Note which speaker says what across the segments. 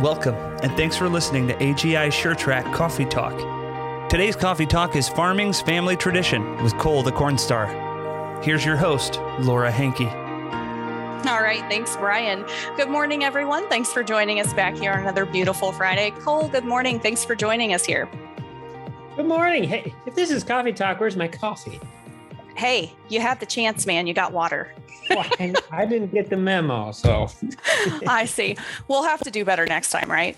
Speaker 1: Welcome, and thanks for listening to AGI SureTrack Coffee Talk. Today's Coffee Talk is Farming's Family Tradition with Cole the Corn Star. Here's your host, Laura Hankey.
Speaker 2: All right. Thanks, Brian. Good morning, everyone. Thanks for joining us back here on another beautiful Friday. Cole, good morning. Thanks for joining us here.
Speaker 3: Good morning. Hey, if this is Coffee Talk, where's my coffee?
Speaker 2: Hey, you had the chance, man. You got water.
Speaker 3: well, I, I didn't get the memo, so.
Speaker 2: I see. We'll have to do better next time, right?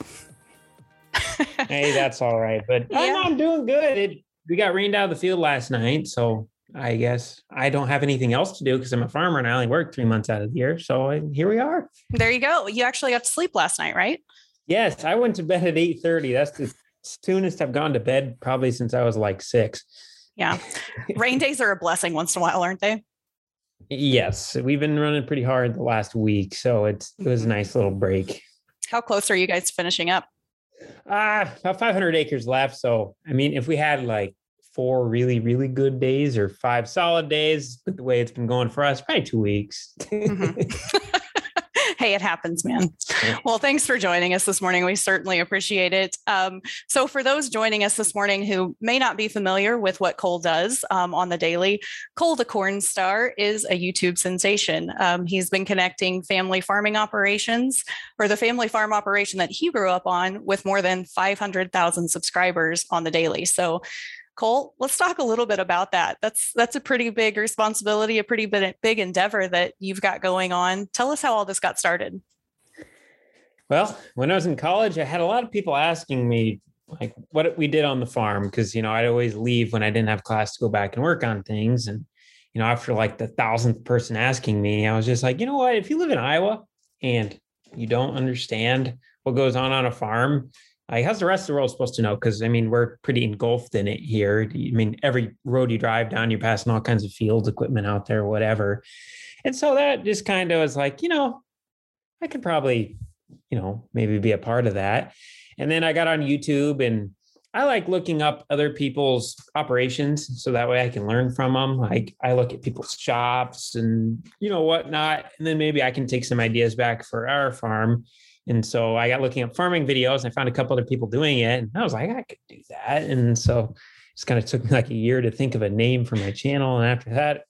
Speaker 3: hey, that's all right. But yeah. I'm, I'm doing good. It, we got rained out of the field last night, so I guess I don't have anything else to do because I'm a farmer and I only work three months out of the year. So I, here we are.
Speaker 2: There you go. You actually got to sleep last night, right?
Speaker 3: Yes, I went to bed at eight thirty. That's the soonest I've gone to bed probably since I was like six.
Speaker 2: Yeah, rain days are a blessing once in a while, aren't they?
Speaker 3: Yes, we've been running pretty hard the last week, so it's it was a mm-hmm. nice little break.
Speaker 2: How close are you guys finishing up?
Speaker 3: Ah, uh, about 500 acres left. So, I mean, if we had like four really, really good days or five solid days, with the way it's been going for us, probably two weeks.
Speaker 2: mm-hmm. hey, it happens, man. Well, thanks for joining us this morning. We certainly appreciate it. Um, so, for those joining us this morning who may not be familiar with what Cole does um, on the daily, Cole the Corn Star is a YouTube sensation. Um, he's been connecting family farming operations or the family farm operation that he grew up on with more than 500,000 subscribers on the daily. So, Cole, let's talk a little bit about that. That's that's a pretty big responsibility, a pretty big, big endeavor that you've got going on. Tell us how all this got started.
Speaker 3: Well, when I was in college, I had a lot of people asking me like what we did on the farm because you know I'd always leave when I didn't have class to go back and work on things. And you know, after like the thousandth person asking me, I was just like, you know what? If you live in Iowa and you don't understand what goes on on a farm, like, how's the rest of the world supposed to know? Because I mean, we're pretty engulfed in it here. I mean, every road you drive down, you're passing all kinds of fields, equipment out there, whatever. And so that just kind of was like, you know, I could probably, you know, maybe be a part of that. And then I got on YouTube and I like looking up other people's operations so that way I can learn from them. Like I look at people's shops and you know whatnot, and then maybe I can take some ideas back for our farm. And so I got looking up farming videos and I found a couple other people doing it. And I was like, I could do that. And so just kind of took me like a year to think of a name for my channel. And after that,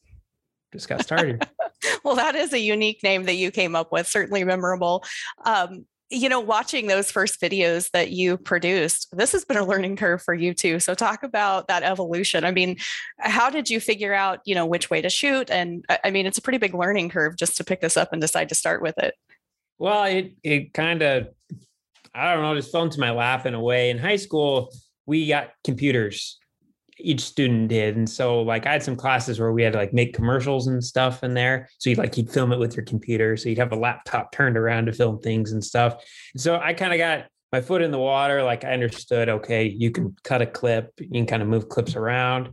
Speaker 3: just got started.
Speaker 2: well, that is a unique name that you came up with, certainly memorable. Um, you know, watching those first videos that you produced, this has been a learning curve for you too. So, talk about that evolution. I mean, how did you figure out, you know, which way to shoot? And I mean, it's a pretty big learning curve just to pick this up and decide to start with it.
Speaker 3: Well, it it kind of I don't know, just fell into my lap in a way. In high school, we got computers. Each student did, and so like I had some classes where we had to like make commercials and stuff in there. So you'd like you'd film it with your computer. So you'd have a laptop turned around to film things and stuff. And so I kind of got my foot in the water. Like I understood, okay, you can cut a clip, you can kind of move clips around.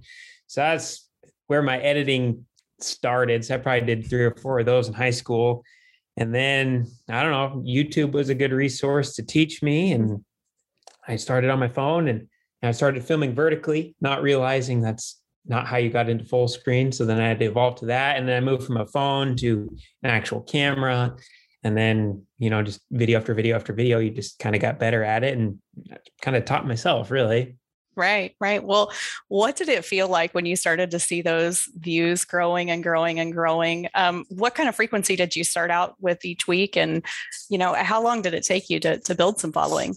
Speaker 3: So that's where my editing started. So I probably did three or four of those in high school. And then I don't know, YouTube was a good resource to teach me. And I started on my phone and I started filming vertically, not realizing that's not how you got into full screen. So then I had to evolve to that. And then I moved from a phone to an actual camera. And then, you know, just video after video after video, you just kind of got better at it and kind of taught myself really.
Speaker 2: Right, right. Well, what did it feel like when you started to see those views growing and growing and growing? Um, what kind of frequency did you start out with each week, and you know, how long did it take you to to build some following?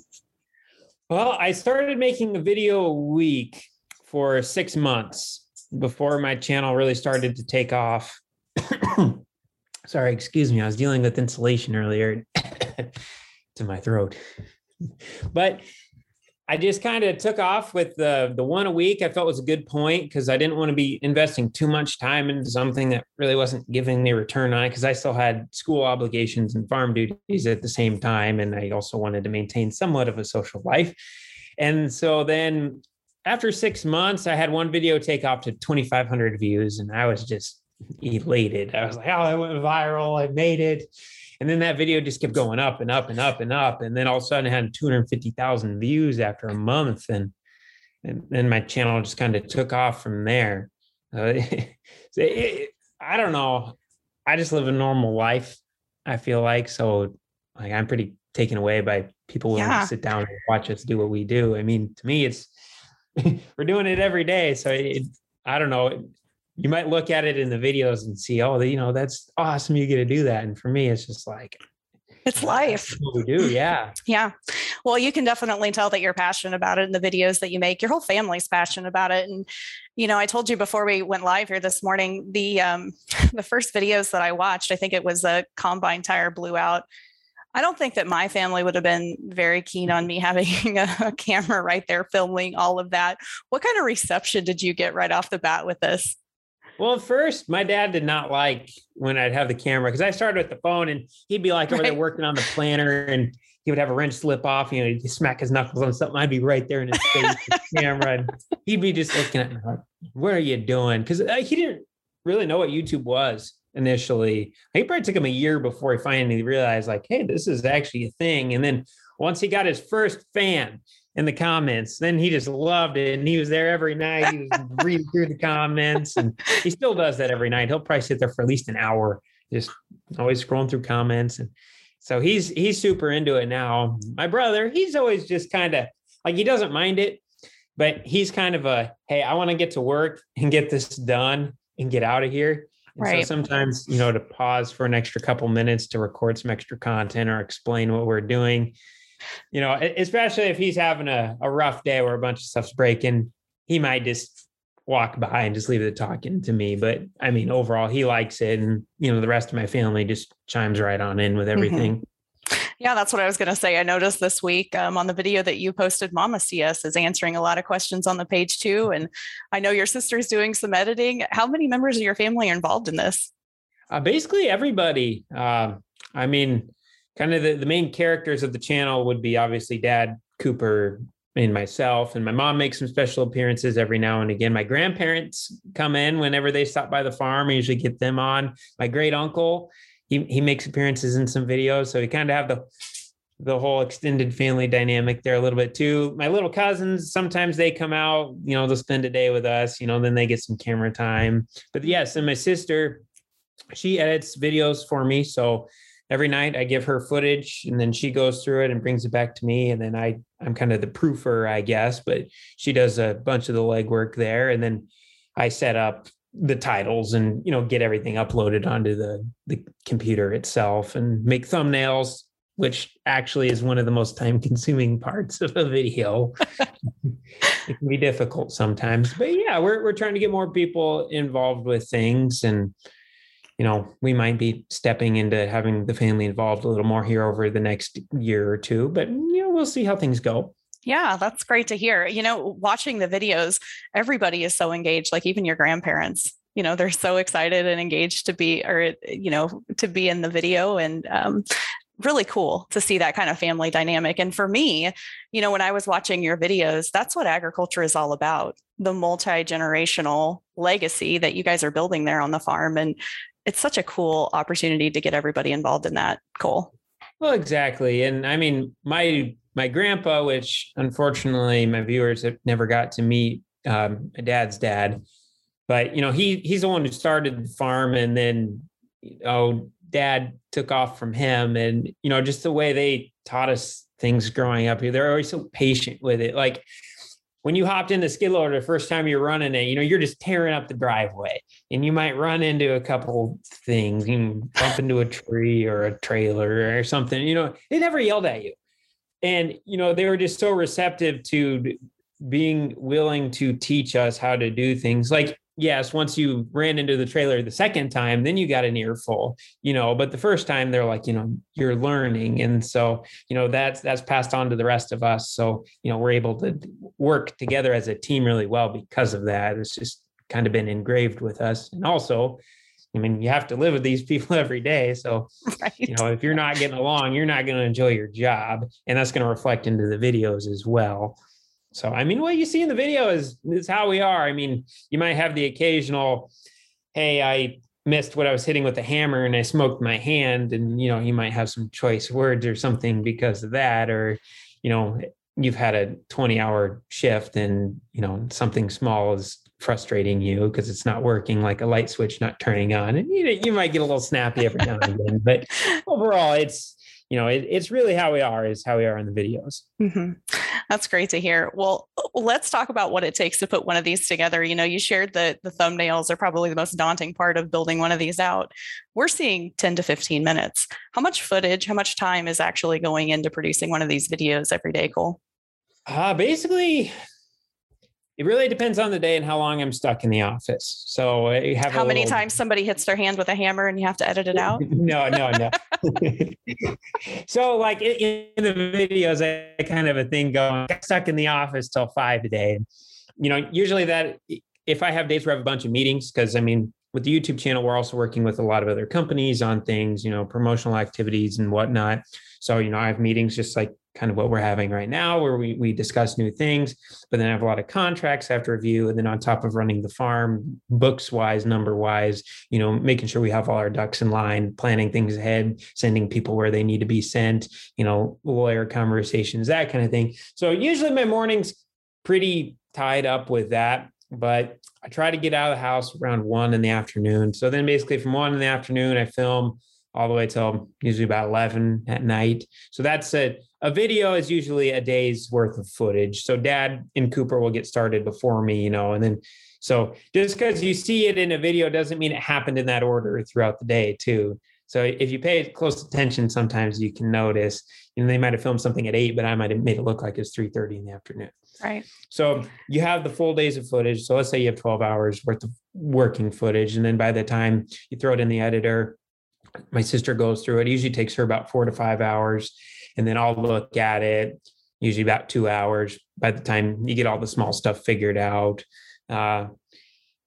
Speaker 3: Well, I started making a video a week for six months before my channel really started to take off. Sorry, excuse me. I was dealing with insulation earlier to my throat. But I just kind of took off with the the one a week. I felt was a good point because I didn't want to be investing too much time into something that really wasn't giving me return on it because I still had school obligations and farm duties at the same time, and I also wanted to maintain somewhat of a social life. And so then after six months, I had one video take off to 2,500 views, and I was just elated. I was like, "Oh, I went viral! I made it!" And then that video just kept going up and up and up and up. And then all of a sudden it had 250,000 views after a month. And, and then my channel just kind of took off from there. Uh, so it, I don't know. I just live a normal life. I feel like, so like, I'm pretty taken away by people willing
Speaker 2: Yeah.
Speaker 3: to sit down and watch us do what we do. I mean, to me, it's we're doing it every day. So it, I don't know. You might look at it in the videos and see, oh, you know, that's awesome. You get to do that. And for me, it's just like
Speaker 2: It's life.
Speaker 3: we do. Yeah.
Speaker 2: Yeah. Well, you can definitely tell that you're passionate about it in the videos that you make. Your whole family's passionate about it. And, you know, I told you before we went live here this morning, the um the first videos that I watched, I think it was a combine tire blew out. I don't think that my family would have been very keen on me having a, a camera right there filming all of that. What kind of reception did you get right off the bat with this?
Speaker 3: Well, first, my dad did not like when I'd have the camera because I started with the phone and he'd be like over there working on the planner and he would have a wrench slip off, you know, he'd smack his knuckles on something. I'd be right there in his face, with the camera, and he'd be just looking at me like, "What are you doing?" Because uh, he didn't really know what YouTube was initially. He probably took him a year before he finally realized, like, "Hey, this is actually a thing." And then once he got his first fan in the comments, then he just loved it, and he was there every night. He was reading through the comments, and he still does that every night. He'll probably sit there for at least an hour, just always scrolling through comments and so he's he's super into it now. My brother, he's always just kind of like he doesn't mind it, but he's kind of a hey, I want to get to work and get this done and get out of here. And
Speaker 2: Right.
Speaker 3: So sometimes, you know, to pause for an extra couple minutes to record some extra content or explain what we're doing, you know, especially if he's having a, a rough day where a bunch of stuff's breaking, he might just walk by and just leave the talking to me. But I mean, overall, he likes it. And, you know, the rest of my family just chimes right on in with everything.
Speaker 2: Yeah, that's what I was going to say. I noticed this week um, on the video that you posted, Mama CS is answering a lot of questions on the page too. And I know your sister's doing some editing. How many members of your family are involved in this?
Speaker 3: Uh, basically, everybody. Um, I mean, kind of the, the main characters of the channel would be obviously Dad, Cooper, and myself. And my mom makes some special appearances every now and again. My grandparents come in whenever they stop by the farm. I usually get them on. My great uncle, he, he makes appearances in some videos. So we kind of have the the whole extended family dynamic there a little bit too. My little cousins, sometimes they come out, you know, they'll spend a day with us, you know, then they get some camera time. But yes, and my sister, she edits videos for me. So every night I give her footage and then she goes through it and brings it back to me. And then I, I'm kind of the proofer, I guess, but she does a bunch of the legwork there. And then I set up the titles and, you know, get everything uploaded onto the, the computer itself and make thumbnails, which actually is one of the most time consuming parts of a video. it can be difficult sometimes, but yeah, we're, we're trying to get more people involved with things and, you know, we might be stepping into having the family involved a little more here over the next year or two, but you know, we'll see how things go.
Speaker 2: Yeah, that's great to hear. You know, watching the videos, everybody is so engaged, like even your grandparents. You know, they're so excited and engaged to be, or, you know, to be in the video. And um, really cool to see that kind of family dynamic. And for me, you know, when I was watching your videos, that's what agriculture is all about the multi generational legacy that you guys are building there on the farm. And it's such a cool opportunity to get everybody involved in that. Cool.
Speaker 3: Well, exactly. And I mean, my my grandpa, which unfortunately my viewers have never got to meet, um, my dad's dad, but you know, he he's the one who started the farm and then oh dad took off from him and you know just the way they taught us things growing up they're always so patient with it like when you hopped in the skid loader the first time you're running it you know you're just tearing up the driveway. And you might run into a couple things you bump into a tree or a trailer or something you know they never yelled at you. And you know they were just so receptive to being willing to teach us how to do things. Like yes once you ran into the trailer the second time then you got an earful you know but the first time they're like you know you're learning and so you know that's that's passed on to the rest of us so you know we're able to work together as a team really well because of that it's just kind of been engraved with us and also i mean you have to live with these people every day so
Speaker 2: Right.
Speaker 3: you know if you're not getting along you're not going to enjoy your job and that's going to reflect into the videos as well so i mean what you see in the video is is how we are. I mean you might have the occasional hey i missed what i was hitting with the hammer and i smoked my hand and you know you might have some choice words or something because of that or you know you've had a 20 hour shift and you know something small is frustrating you because it's not working like a light switch not turning on and you know you might get a little snappy every now and again but overall it's you know, it, it's really how we are is how we are in the videos.
Speaker 2: Mm-hmm. That's great to hear. Well, let's talk about what it takes to put one of these together. You know, you shared that the thumbnails are probably the most daunting part of building one of these out. We're seeing 10 to 15 minutes. How much footage, how much time is actually going into producing one of these videos every day, Cole?
Speaker 3: Uh, basically, it really depends on the day and how long I'm stuck in the office. So I have
Speaker 2: how many little... times somebody hits their hand with a hammer and you have to edit it out?
Speaker 3: no, no, no. so like in, in, the videos, I kind of a thing going stuck in the office till five a day. And, you know, usually that if I have days where I have a bunch of meetings, because I mean, with the YouTube channel, we're also working with a lot of other companies on things, you know, promotional activities and whatnot. So, you know, I have meetings just like kind of what we're having right now, where we, we discuss new things, but then I have a lot of contracts I have to review. And then on top of running the farm, books wise, number wise, you know, making sure we have all our ducks in line, planning things ahead, sending people where they need to be sent, you know, lawyer conversations, that kind of thing. So usually my mornings pretty tied up with that. But I try to get out of the house around one in the afternoon. So then basically from one in the afternoon, I film all the way till usually about 11 at night. So that's a, a video is usually a day's worth of footage. So dad and Cooper will get started before me, you know, and then so just because you see it in a video doesn't mean it happened in that order throughout the day too. So if you pay close attention, sometimes you can notice, you know, they might have filmed something at eight, but I might have made it look like it's 3:30 in the afternoon.
Speaker 2: Right.
Speaker 3: So you have the full days of footage. So let's say you have 12 hours worth of working footage. And then by the time you throw it in the editor, my sister goes through it. it usually takes her about four to five hours and then I'll look at it usually about two hours by the time you get all the small stuff figured out uh,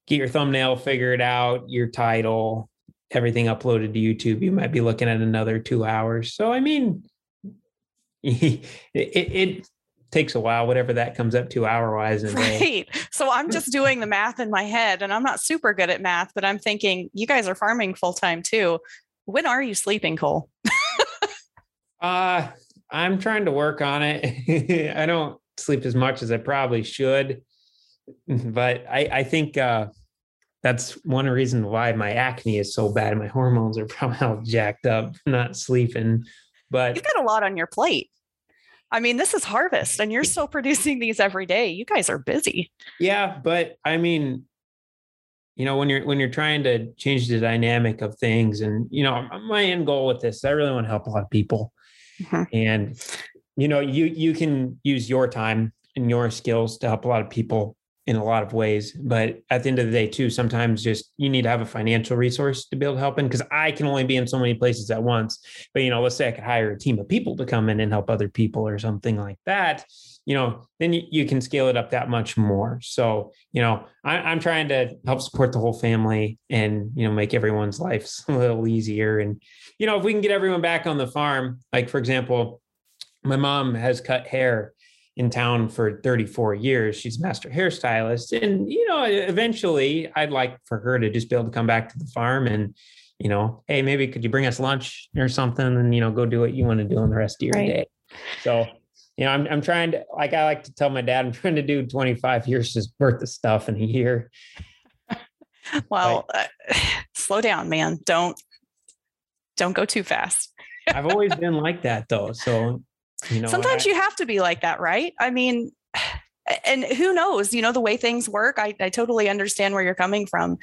Speaker 3: get your thumbnail figured out your title everything uploaded to youtube you might be looking at another two hours so i mean it, it takes a while, whatever that comes up to hour wise.
Speaker 2: Right. So I'm just doing the math in my head and I'm not super good at math, but I'm thinking you guys are farming full time too. When are you sleeping, Cole?
Speaker 3: uh, I'm trying to work on it. I don't sleep as much as I probably should, but I, I think uh, that's one reason why my acne is so bad. and My hormones are probably all jacked up, not sleeping. But
Speaker 2: you've got a lot on your plate. I mean, this is harvest and you're still producing these every day. You guys are busy.
Speaker 3: Yeah, but I mean, you know when you're when you're trying to change the dynamic of things and you know my end goal with this i really want to help a lot of people. Mm-hmm. and you know you you can use your time and your skills to help a lot of people in a lot of ways but at the end of the day too sometimes just you need to have a financial resource to be able to help in because i can only be in so many places at once. But you know let's say i could hire a team of people to come in and help other people or something like that you know, then you, you can scale it up that much more. So, you know, I, am trying to help support the whole family and, you know, make everyone's lives a little easier. And, you know, if we can get everyone back on the farm, like for example, my mom has cut hair in town for 34 years. She's a master hairstylist. And, you know, eventually I'd like for her to just be able to come back to the farm and, you know, hey, maybe could you bring us lunch or something and, you know, go do what you want to do on the rest of your right. day. So you know, I'm I'm trying to like I like to tell my dad I'm trying to do 25 years just worth of stuff in a year.
Speaker 2: well, uh, slow down, man. Don't don't go too fast.
Speaker 3: I've always been like that though. So,
Speaker 2: you know, sometimes I, you have to be like that, right? I mean, and who knows, you know, the way things work, I, I totally understand where you're coming from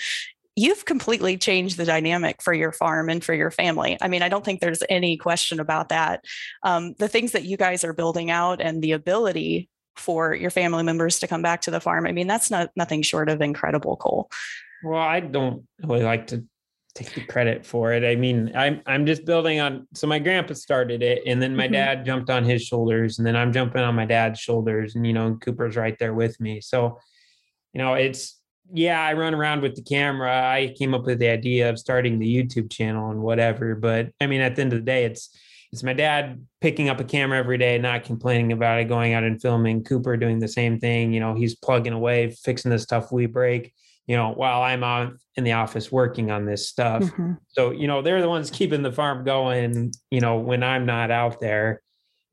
Speaker 2: you've completely changed the dynamic for your farm and for your family. I mean, I don't think there's any question about that. Um, the things that you guys are building out and the ability for your family members to come back to the farm, I mean, that's not nothing short of incredible, Cole.
Speaker 3: Well, I don't really like to take the credit for it. I mean, I'm I'm just building on. So my grandpa started it, and then my mm-hmm. dad jumped on his shoulders, and then I'm jumping on my dad's shoulders, and you know, Cooper's right there with me. So, you know, it's yeah, I run around with the camera. I came up with the idea of starting the YouTube channel and whatever. But I mean, at the end of the day, it's it's my dad picking up a camera every day, not complaining about it, going out and filming. Cooper doing the same thing. You know, he's plugging away, fixing the stuff we break. You know, while I'm out in the office working on this stuff. Mm-hmm. So you know, they're the ones keeping the farm going. You know, when I'm not out there.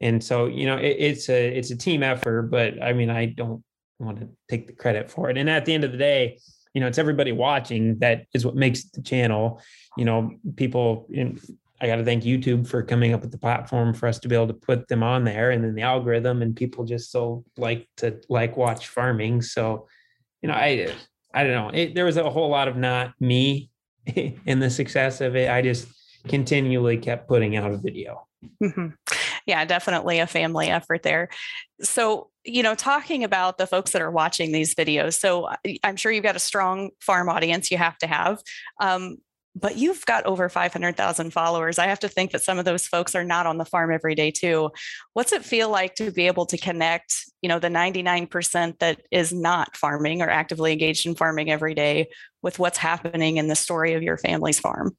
Speaker 3: And so, you know, it, it's a it's a team effort, but I mean, I don't want to take the credit for it. And at the end of the day, you know, it's everybody watching that is what makes the channel. You know, people in I got to thank YouTube for coming up with the platform for us to be able to put them on there, and then the algorithm, and people just so like to like watch farming. So, you know, I I don't know. It, there was a whole lot of not me in the success of it. I just continually kept putting out a video.
Speaker 2: Mm-hmm. Yeah, definitely a family effort there. So, you know, talking about the folks that are watching these videos. So, I'm sure you've got a strong farm audience you have to have. Um, but you've got over 500,000 followers. I have to think that some of those folks are not on the farm every day too. What's it feel like to be able to connect, you know, the 99% that is not farming or actively engaged in farming every day with what's happening in the story of your family's farm?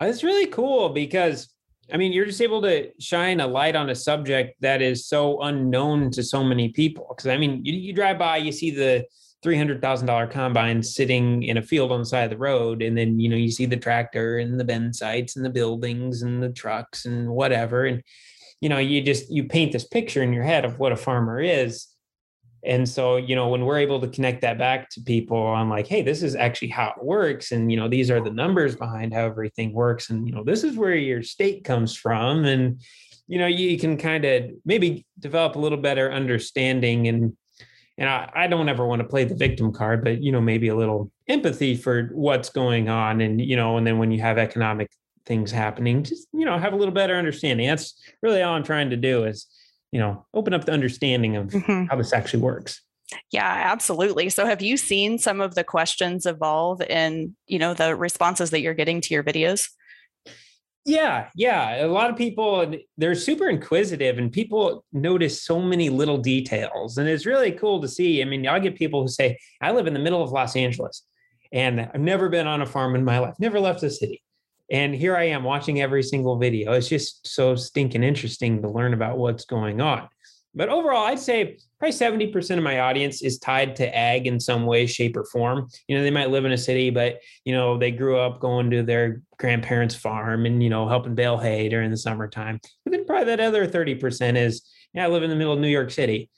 Speaker 3: It's really cool because I mean, you're just able to shine a light on a subject that is so unknown to so many people. Because I mean, you, you drive by, you see the $300,000 combine sitting in a field on the side of the road. And then, you know, you see the tractor and the bin sites and the buildings and the trucks and whatever. And, you know, you just, you paint this picture in your head of what a farmer is. And so, you know, when we're able to connect that back to people, I'm like, hey, this is actually how it works. And, you know, these are the numbers behind how everything works. And, you know, this is where your state comes from. And, you know, you can kind of maybe develop a little better understanding and and I, I don't ever want to play the victim card, but you know, maybe a little empathy for what's going on. And, you know, and then when you have economic things happening, just, you know, have a little better understanding. That's really all I'm trying to do is, you know, open up the understanding of mm-hmm. how this actually works.
Speaker 2: Yeah, absolutely. So have you seen some of the questions evolve in, you know, the responses that you're getting to your videos?
Speaker 3: Yeah, yeah. A lot of people they're super inquisitive and people notice so many little details. And it's really cool to see. I mean, I get people who say, I live in the middle of Los Angeles and I've never been on a farm in my life, never left the city. And here I am watching every single video. It's just so stinking interesting to learn about what's going on. But overall, I'd say probably 70% of my audience is tied to ag in some way, shape, or form. You know, they might live in a city, but, you know, they grew up going to their grandparents' farm and, you know, helping bale hay during the summertime. But then probably that other 30% is, yeah, I live in the middle of New York City.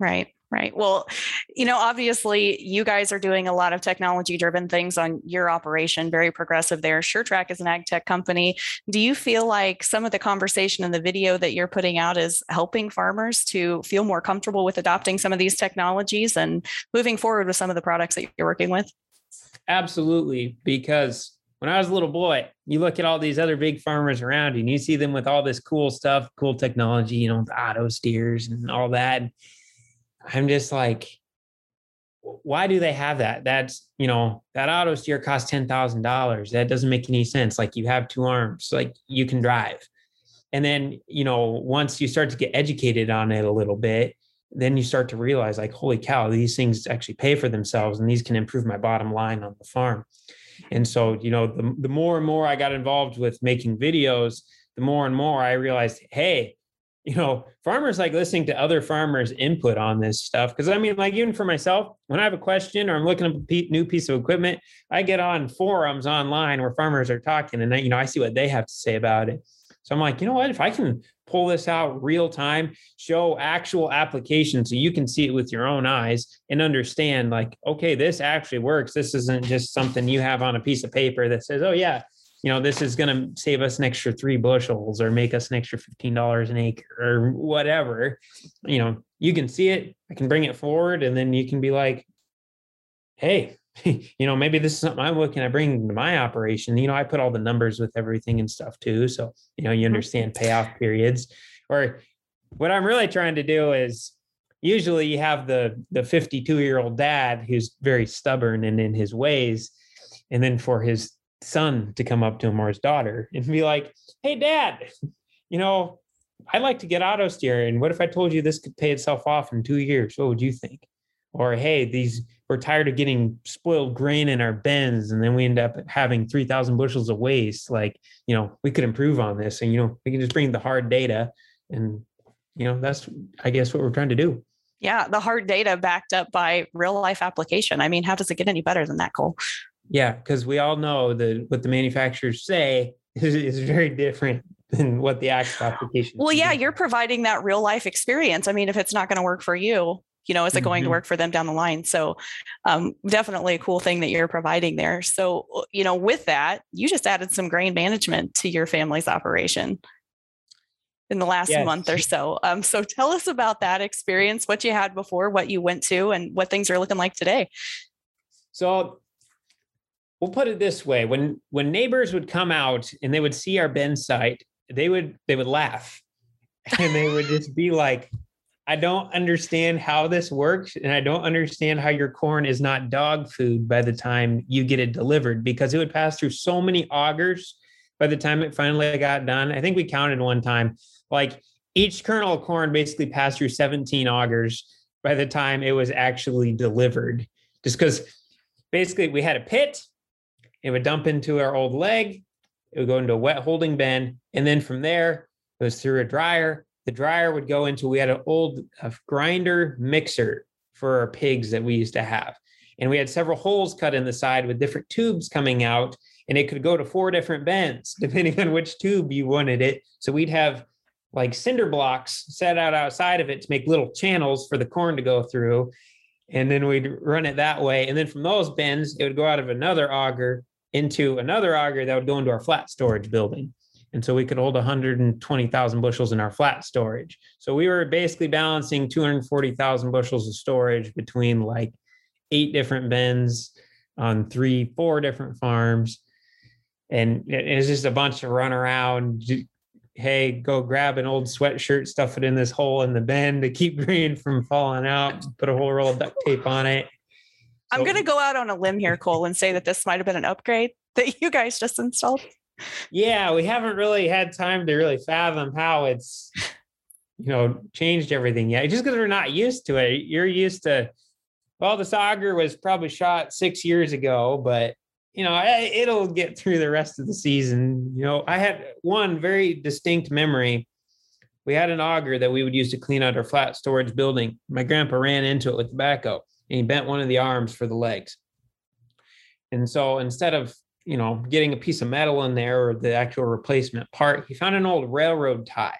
Speaker 2: Right. Right. Well, you know, obviously, you guys are doing a lot of technology driven things on your operation, very progressive there. SureTrack is an ag tech company. Do you feel like some of the conversation in the video that you're putting out is helping farmers to feel more comfortable with adopting some of these technologies and moving forward with some of the products that you're working with?
Speaker 3: Absolutely. Because when I was a little boy, you look at all these other big farmers around you and you see them with all this cool stuff, cool technology, you know, auto steers and all that I'm just like, why do they have that? That's, you know, that auto steer costs $10,000. That doesn't make any sense. Like you have two arms, like you can drive. And then, you know, once you start to get educated on it a little bit, then you start to realize like, holy cow, these things actually pay for themselves and these can improve my bottom line on the farm. And so, you know, the, the more and more I got involved with making videos, the more and more I realized, hey, you know, farmers like listening to other farmers' input on this stuff. Cause I mean, like, even for myself, when I have a question or I'm looking up a new piece of equipment, I get on forums online where farmers are talking and, I, you know, I see what they have to say about it. So I'm like, you know what? If I can pull this out real time, show actual application so you can see it with your own eyes and understand, like, okay, this actually works. This isn't just something you have on a piece of paper that says, oh, yeah, you know, this is going to save us an extra three bushels or make us an extra $15 an acre or whatever. You know, you can see it, I can bring it forward, and then you can be like, hey, you know, maybe this is something I'm looking at bringing to my operation. You know, I put all the numbers with everything and stuff too. So, you know, you mm-hmm. understand payoff periods. Or what I'm really trying to do is usually you have the the 52 year old dad who's very stubborn and in his ways. And then for his son to come up to him or his daughter and be like, Hey, dad, you know, I'd like to get auto steering. What if I told you this could pay itself off in two years? What would you think? Or, hey, these we're tired of getting spoiled grain in our bins and then we end up having 3000 bushels of waste like you know we could improve on this and you know we can just bring the hard data and you know that's i guess what we're trying to do
Speaker 2: yeah the hard data backed up by real life application i mean how does it get any better than that cole
Speaker 3: yeah, because we all know that what the manufacturers say is, is very different than what the actual application.
Speaker 2: Well, yeah, you're providing that real life experience. I mean, if it's not going to work for you, You know, is it going to
Speaker 3: Mhm.
Speaker 2: work for them down the line? So, um, definitely a cool thing that you're providing there. So, uh, you know, with that, you just added some grain management to your family's operation in the last
Speaker 3: Yes.
Speaker 2: month or so. Um, so, tell us about that experience, what you had before, what you went to, and what things are looking like today.
Speaker 3: So we'll put it this way: when when neighbors would come out and they would see our bin site, they would they would laugh, and they would just be like, "I don't understand how this works, and I don't understand how your corn is not dog food by the time you get it delivered because it would pass through so many augers by the time it finally got done. I think we counted one time, like each kernel of corn basically passed through 17 augers by the time it was actually delivered, just because basically we had a pit it would dump into our old leg. It would go into a wet holding bin. And then from there it was through a dryer. The dryer would go into we had an old uh, grinder mixer for our pigs that we used to have. And we had several holes cut in the side with different tubes coming out and it could go to four different bins depending on which tube you wanted it. So we'd have like cinder blocks set out outside of it to make little channels for the corn to go through. And then we'd run it that way. And then from those bins, it would go out of another auger into another auger that would go into our flat storage building. And so we could hold 120,000 bushels in our flat storage. So we were basically balancing 240,000 bushels of storage between like eight different bins on three, four different farms. And it was just a bunch of run around. Hey, go grab an old sweatshirt, stuff it in this hole in the bin to keep grain from falling out, put a whole roll of duct tape on it.
Speaker 2: I'm going to go out on a limb here, Cole, and say that this might have been an upgrade that you guys just installed.
Speaker 3: yeah we haven't really had time to really fathom how it's you know changed everything yet. Just because we're not used to it. You're used to well the auger was probably shot six years ago but you know eh, it'll get through the rest of the season. You know i had one very distinct memory. We had an auger that we would use to clean out our flat storage building. My grandpa ran into it with the backhoe and he bent one of the arms for the legs and so instead of you know, getting a piece of metal in there or the actual replacement part, he found an old railroad tie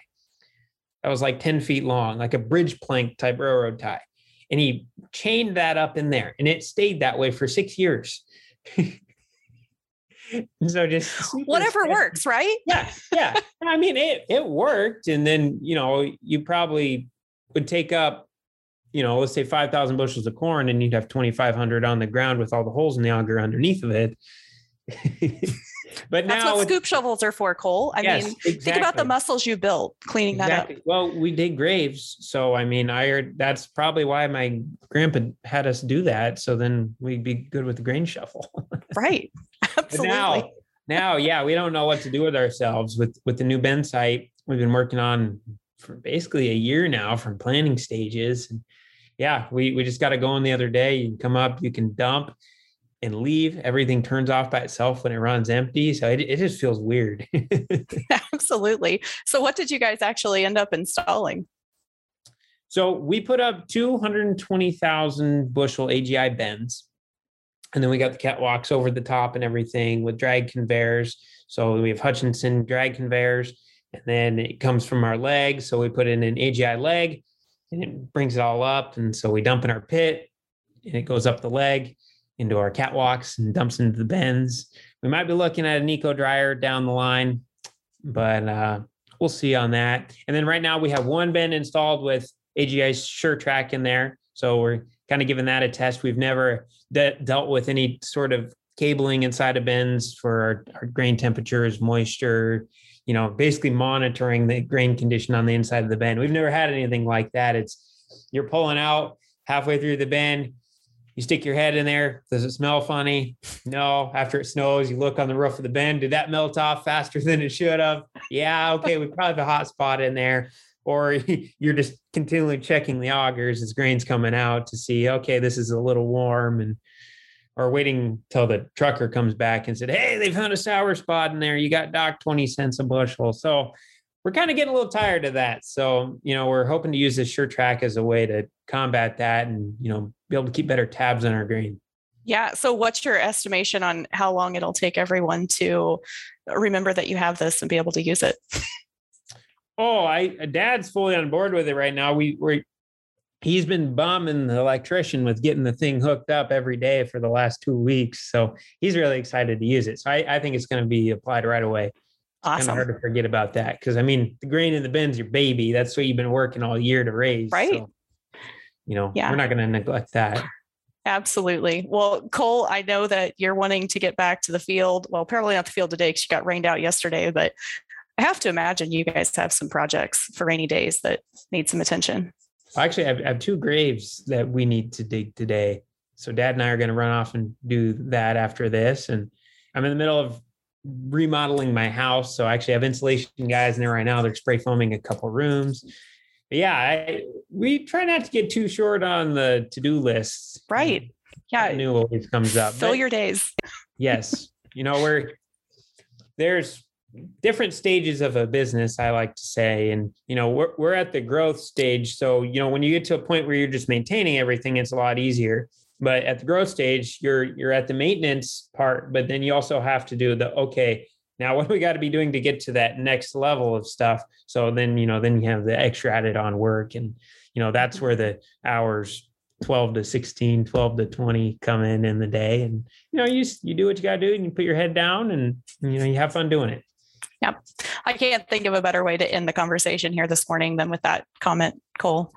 Speaker 3: that was like 10 feet long, like a bridge plank type railroad tie. And he chained that up in there and it stayed that way for six years. so just
Speaker 2: Whatever works, right?
Speaker 3: Yeah, yeah. I mean, it it worked, and then you know you probably would take up, you know, let's say five thousand bushels of corn, and you'd have twenty five hundred on the ground with all the holes in the auger underneath of it. but
Speaker 2: That's
Speaker 3: now,
Speaker 2: what
Speaker 3: with-
Speaker 2: scoop shovels are for, Cole. I
Speaker 3: yes,
Speaker 2: mean, think about the muscles you built cleaning that up.
Speaker 3: Well, we dig graves, so I mean, I heard that's probably why my grandpa had us do that. So then we'd be good with the grain shuffle.
Speaker 2: Right.
Speaker 3: But
Speaker 2: Absolutely.
Speaker 3: now, now, yeah, we don't know what to do with ourselves with with the new bin site. We've been working on for basically a year now from planning stages. And yeah, we we just got to go in the other day. You can come up, you can dump and leave. Everything turns off by itself when it runs empty. So it, it just feels weird.
Speaker 2: Absolutely. So, what did you guys actually end up installing?
Speaker 3: So we put up 220,000 bushel AGI bins. And then we got the catwalks over the top and everything with drag conveyors. So we have Hutchinson drag conveyors. And then it comes from our leg. So we put in an AGI leg and it brings it all up. And so we dump in our pit and it goes up the leg into our catwalks and dumps into the bins. We might be looking at an eco dryer down the line, but uh, we'll see on that. And then right now we have one bin installed with AGI SureTrack in there. So we're kind of giving that a test. We've never de- dealt with any sort of cabling inside of bins for our, our grain temperatures, moisture, you know, basically monitoring the grain condition on the inside of the bin. We've never had anything like that. It's you're pulling out halfway through the bin, you stick your head in there. Does it smell funny? No. After it snows, you look on the roof of the bin. Did that melt off faster than it should have? Yeah. Okay. We probably have a hot spot in there. Or you're just continually checking the augers as grain's coming out to see, okay, this is a little warm and or waiting till the trucker comes back and said, Hey, they found a sour spot in there. You got docked 20 cents a bushel. So we're kind of getting a little tired of that. So, you know, we're hoping to use this SureTrack as a way to combat that and, you know, be able to keep better tabs on our grain.
Speaker 2: Yeah. So, what's your estimation on how long it'll take everyone to remember that you have this and be able to use it?
Speaker 3: Oh, I dad's fully on board with it right now. We we he's been bombing the electrician with getting the thing hooked up every day for the last two weeks. So he's really excited to use it. So I, I think it's going to be applied right away.
Speaker 2: Awesome.
Speaker 3: Kind of hard to forget about that because I mean, the grain in the bin's your baby. That's what you've been working all year to raise.
Speaker 2: Right.
Speaker 3: So, you know,
Speaker 2: Yeah.
Speaker 3: we're not going to neglect that.
Speaker 2: Absolutely. Well, Cole, I know that you're wanting to get back to the field. Well, probably not the field today because you got rained out yesterday, but I have to imagine you guys have some projects for rainy days that need some attention.
Speaker 3: Actually, I have, I have two graves that we need to dig today. So dad and I are going to run off and do that after this. And I'm in the middle of remodeling my house. So I actually have insulation guys in there right now. They're spray foaming a couple rooms. But yeah, I, we try not to get too short on the to-do lists.
Speaker 2: Right. Yeah.
Speaker 3: New always comes up.
Speaker 2: Fill
Speaker 3: But
Speaker 2: your days.
Speaker 3: yes. You know, we're there's different stages of a business, I like to say. And, you know, we're, we're at the growth stage. So, you know, when you get to a point where you're just maintaining everything, it's a lot easier. But at the growth stage, you're you're at the maintenance part, but then you also have to do the okay, now what do we got to be doing to get to that next level of stuff? So then, you know, then you have the extra added on work. And, you know, that's where the hours 12 to 16, 12 to 20 come in in the day. And, you know, you, you do what you got to do and you put your head down and, you know, you have fun doing it.
Speaker 2: I can't think of a better way to end the conversation here this morning than with that comment, Cole.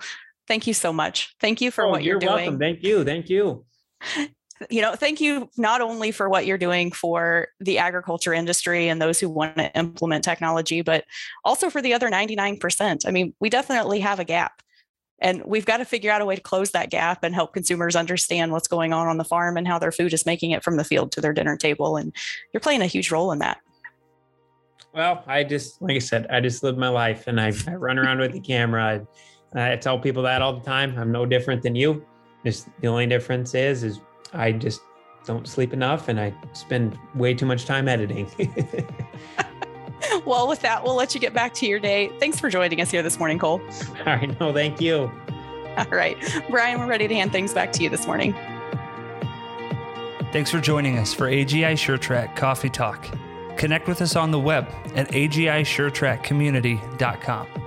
Speaker 2: Thank you so much. Thank you for
Speaker 3: Oh,
Speaker 2: what you're, doing.
Speaker 3: You're welcome. Thank you. Thank you.
Speaker 2: you know, thank you not only for what you're doing for the agriculture industry and those who want to implement technology, but also for the other 99%. I mean, we definitely have a gap. And we've got to figure out a way to close that gap and help consumers understand what's going on on the farm and how their food is making it from the field to their dinner table. And you're playing a huge role in that.
Speaker 3: Well, I just, like I said, I just live my life and I, I run around with the camera. I, I tell people that all the time. I'm no different than you. Just the only difference is, is I just don't sleep enough and I spend way too much time editing.
Speaker 2: Well, with that, we'll let you get back to your day. Thanks for joining us here this morning, Cole.
Speaker 3: all right. No, thank you.
Speaker 2: All right. Brian, we're ready to hand things back to you this morning.
Speaker 1: Thanks for joining us for AGI SureTrack Coffee Talk. Connect with us on the web at agisuretrackcommunity.com.